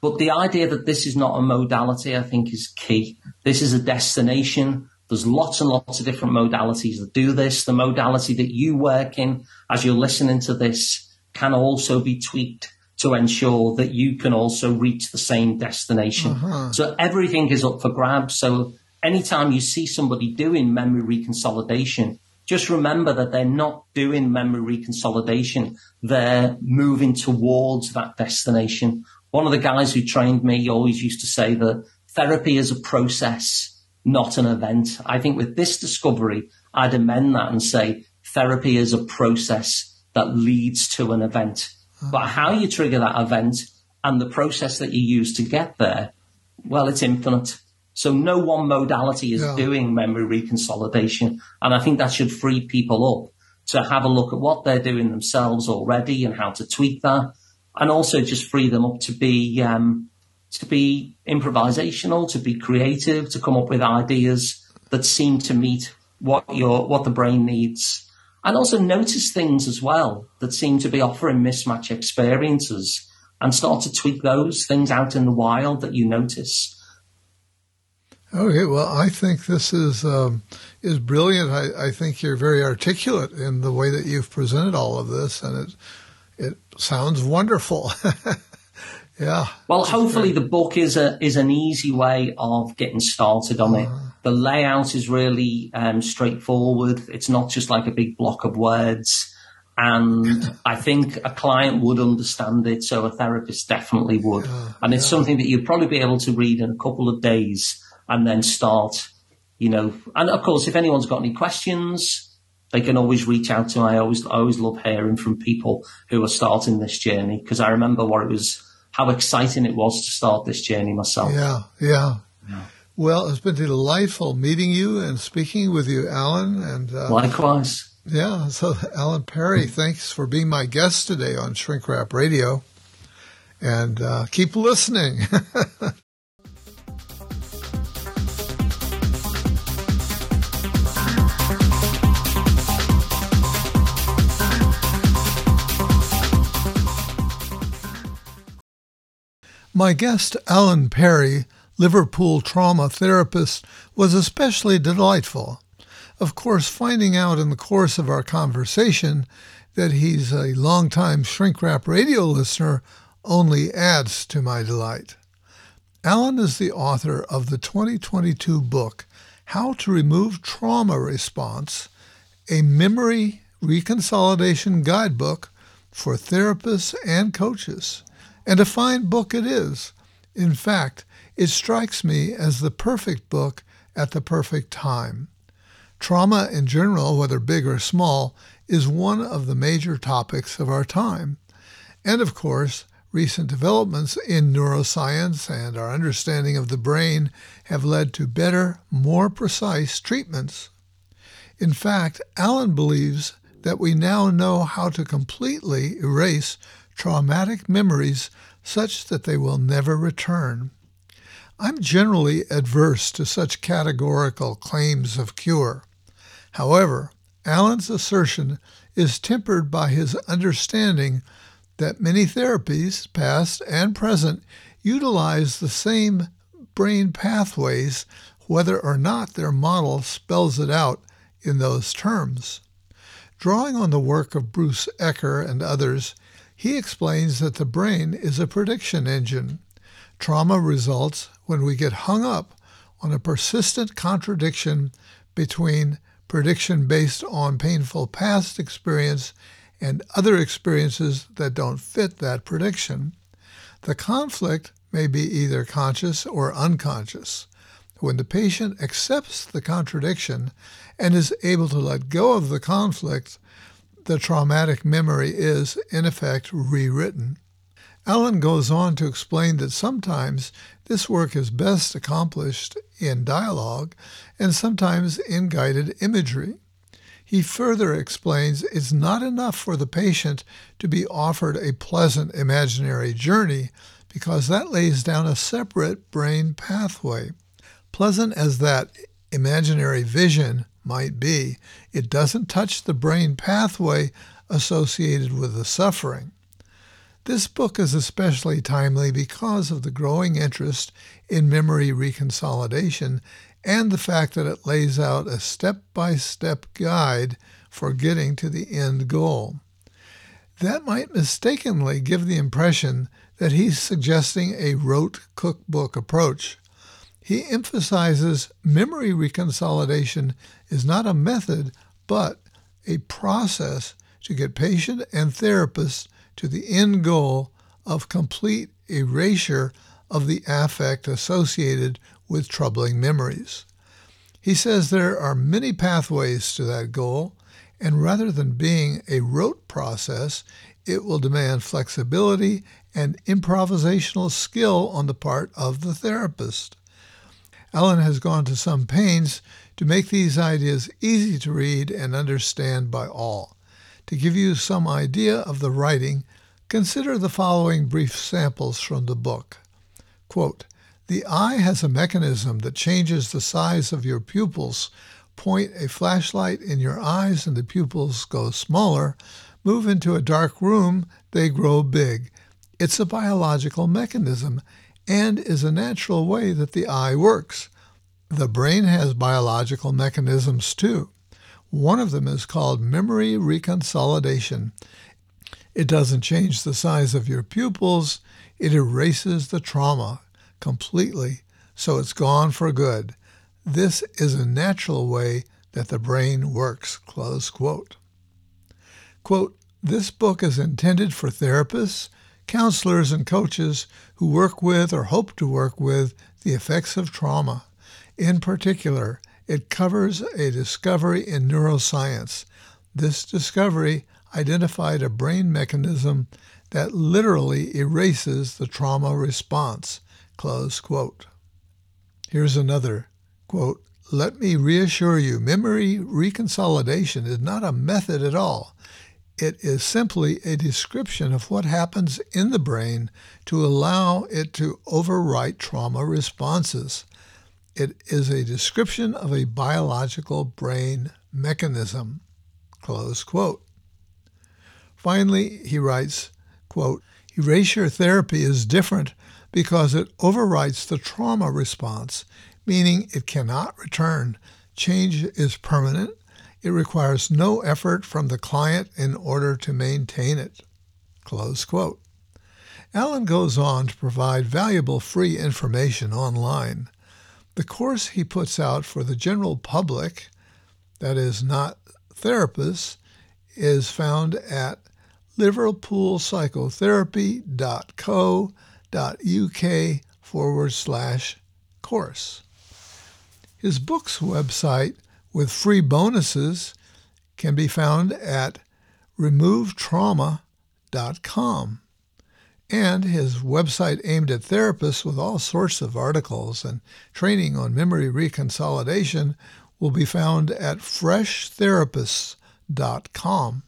But the idea that this is not a modality, I think is key. This is a destination. There's lots and lots of different modalities that do this. The modality that you work in as you're listening to this can also be tweaked to ensure that you can also reach the same destination. Uh-huh. So everything is up for grabs. So anytime you see somebody doing memory reconsolidation, just remember that they're not doing memory reconsolidation. They're moving towards that destination. One of the guys who trained me always used to say that therapy is a process, not an event. I think with this discovery, I'd amend that and say therapy is a process that leads to an event. But how you trigger that event and the process that you use to get there, well, it's infinite. So no one modality is Yeah. doing memory reconsolidation. And I think that should free people up to have a look at what they're doing themselves already and how to tweak that. And also just free them up to be, um, to be improvisational, to be creative, to come up with ideas that seem to meet what your, what the brain needs. And also notice things as well that seem to be offering mismatch experiences and start to tweak those things out in the wild that you notice. Okay, well, I think this is um, is brilliant. I, I think you're very articulate in the way that you've presented all of this, and it it sounds wonderful. *laughs* yeah, Well, hopefully the book is a is an easy way of getting started on it. The layout is really um, straightforward. It's not just like a big block of words, and *laughs* I think a client would understand it. So a therapist definitely would, and it's something that you'd probably be able to read in a couple of days and then start. You know, and of course, if anyone's got any questions, they can always reach out to me. I always, I always love hearing from people who are starting this journey because I remember what it was, how exciting it was to start this journey myself. yeah, yeah. Well, it's been delightful meeting you and speaking with you, Alun. And uh, Likewise. yeah, so Alun Perry, thanks for being my guest today on Shrink Wrap Radio. And uh, keep listening. *laughs* My guest, Alun Perry, Liverpool trauma therapist, was especially delightful. Of course, finding out in the course of our conversation that he's a longtime shrink wrap radio listener only adds to my delight. Alun is the author of the 2022 book, How to Remove Trauma Response, a memory reconsolidation guidebook for therapists and coaches. And a fine book it is. In fact, it strikes me as the perfect book at the perfect time. Trauma in general, whether big or small, is one of the major topics of our time. And of course, recent developments in neuroscience and our understanding of the brain have led to better, more precise treatments. In fact, Alun believes that we now know how to completely erase traumatic memories such that they will never return. I'm generally adverse to such categorical claims of cure. However, Alun's assertion is tempered by his understanding that many therapies, past and present, utilize the same brain pathways, whether or not their model spells it out in those terms. Drawing on the work of Bruce Ecker and others, he explains that the brain is a prediction engine. Trauma results when we get hung up on a persistent contradiction between prediction based on painful past experience and other experiences that don't fit that prediction. The conflict may be either conscious or unconscious. When the patient accepts the contradiction and is able to let go of the conflict, the traumatic memory is, in effect, rewritten. Alun goes on to explain that sometimes this work is best accomplished in dialogue and sometimes in guided imagery. He further explains it's not enough for the patient to be offered a pleasant imaginary journey because that lays down a separate brain pathway. Pleasant as that imaginary vision might be, it doesn't touch the brain pathway associated with the suffering. This book is especially timely because of the growing interest in memory reconsolidation and the fact that it lays out a step by step guide for getting to the end goal. That might mistakenly give the impression that he's suggesting a rote cookbook approach. He emphasizes memory reconsolidation is not a method, but a process to get patient and therapist to the end goal of complete erasure of the affect associated with troubling memories. He says there are many pathways to that goal, and rather than being a rote process, it will demand flexibility and improvisational skill on the part of the therapist. Alun has gone to some pains to make these ideas easy to read and understand by all. To give you some idea of the writing, consider the following brief samples from the book. Quote, the eye has a mechanism that changes the size of your pupils. Point a flashlight in your eyes and the pupils go smaller. Move into a dark room, they grow big. It's a biological mechanism and is a natural way that the eye works. The brain has biological mechanisms too. One of them is called memory reconsolidation. It doesn't change the size of your pupils, it erases the trauma completely, so it's gone for good. This is a natural way that the brain works. Close quote. Quote, this book is intended for therapists, counselors, and coaches who work with or hope to work with the effects of trauma. In particular, it covers a discovery in neuroscience. This discovery identified a brain mechanism that literally erases the trauma response. Close quote. Here's another quote. Let me reassure you, memory reconsolidation is not a method at all. It is simply a description of what happens in the brain to allow it to overwrite trauma responses. It is a description of a biological brain mechanism. Close quote. Finally, he writes, quote, Erasure therapy is different because it overwrites the trauma response, meaning it cannot return. Change is permanent. It requires no effort from the client in order to maintain it. Close quote. Alun goes on to provide valuable free information online. The course he puts out for the general public, that is, not therapists, is found at liverpoolpsychotherapy.co.uk forward slash course. His book's website with free bonuses can be found at removetrauma.com. And his website aimed at therapists with all sorts of articles and training on memory reconsolidation will be found at freshtherapists.com.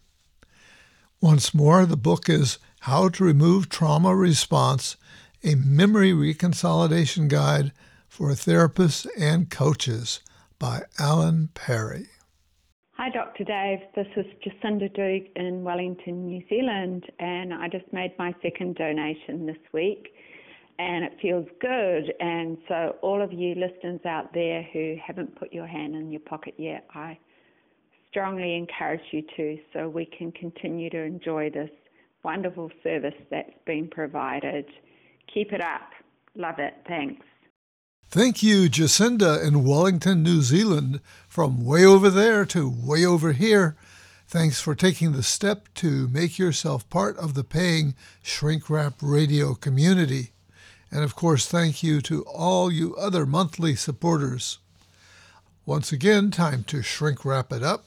Once more, the book is How to Remove Trauma Response, a memory reconsolidation guide for therapists and coaches by Alun Perry. Hi, Dr. Dave. This is Jacinda Duke in Wellington, New Zealand, and I just made my second donation this week, and it feels good. And so, all of you listeners out there who haven't put your hand in your pocket yet, I strongly encourage you to so we can continue to enjoy this wonderful service that's been provided. Keep it up. Love it. Thanks. Thank you, Jacinda in Wellington, New Zealand, from way over there to way over here. Thanks for taking the step to make yourself part of the paying Shrink Wrap Radio community. And of course, thank you to all you other monthly supporters. Once again, time to shrink wrap it up.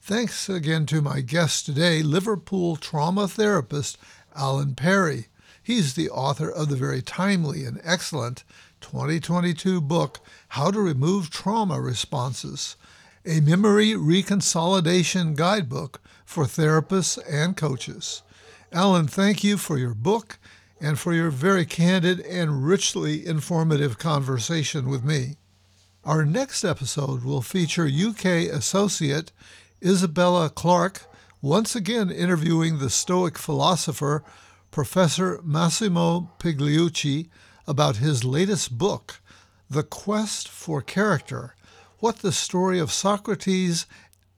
Thanks again to my guest today, Liverpool trauma therapist Alun Perry. He's the author of the very timely and excellent 2022 book, How to Remove Trauma Responses, a memory reconsolidation guidebook for therapists and coaches. Alun, thank you for your book and for your very candid and richly informative conversation with me. Our next episode will feature UK associate Isabella Clark once again interviewing the Stoic philosopher Professor Massimo Pigliucci about his latest book, The Quest for Character What the Story of Socrates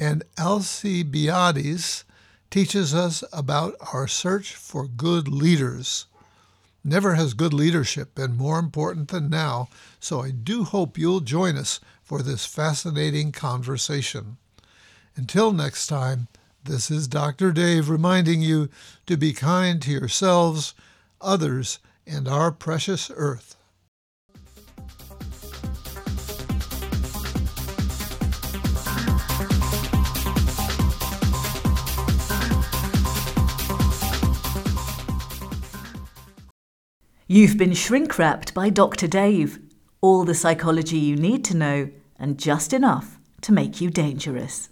and Alcibiades teaches us about our search for good leaders. Never has good leadership been more important than now, so I do hope you'll join us for this fascinating conversation. Until next time, this is Dr. Dave reminding you to be kind to yourselves, others, and our precious earth. You've been shrink wrapped by Dr. Dave. All the psychology you need to know, and just enough to make you dangerous.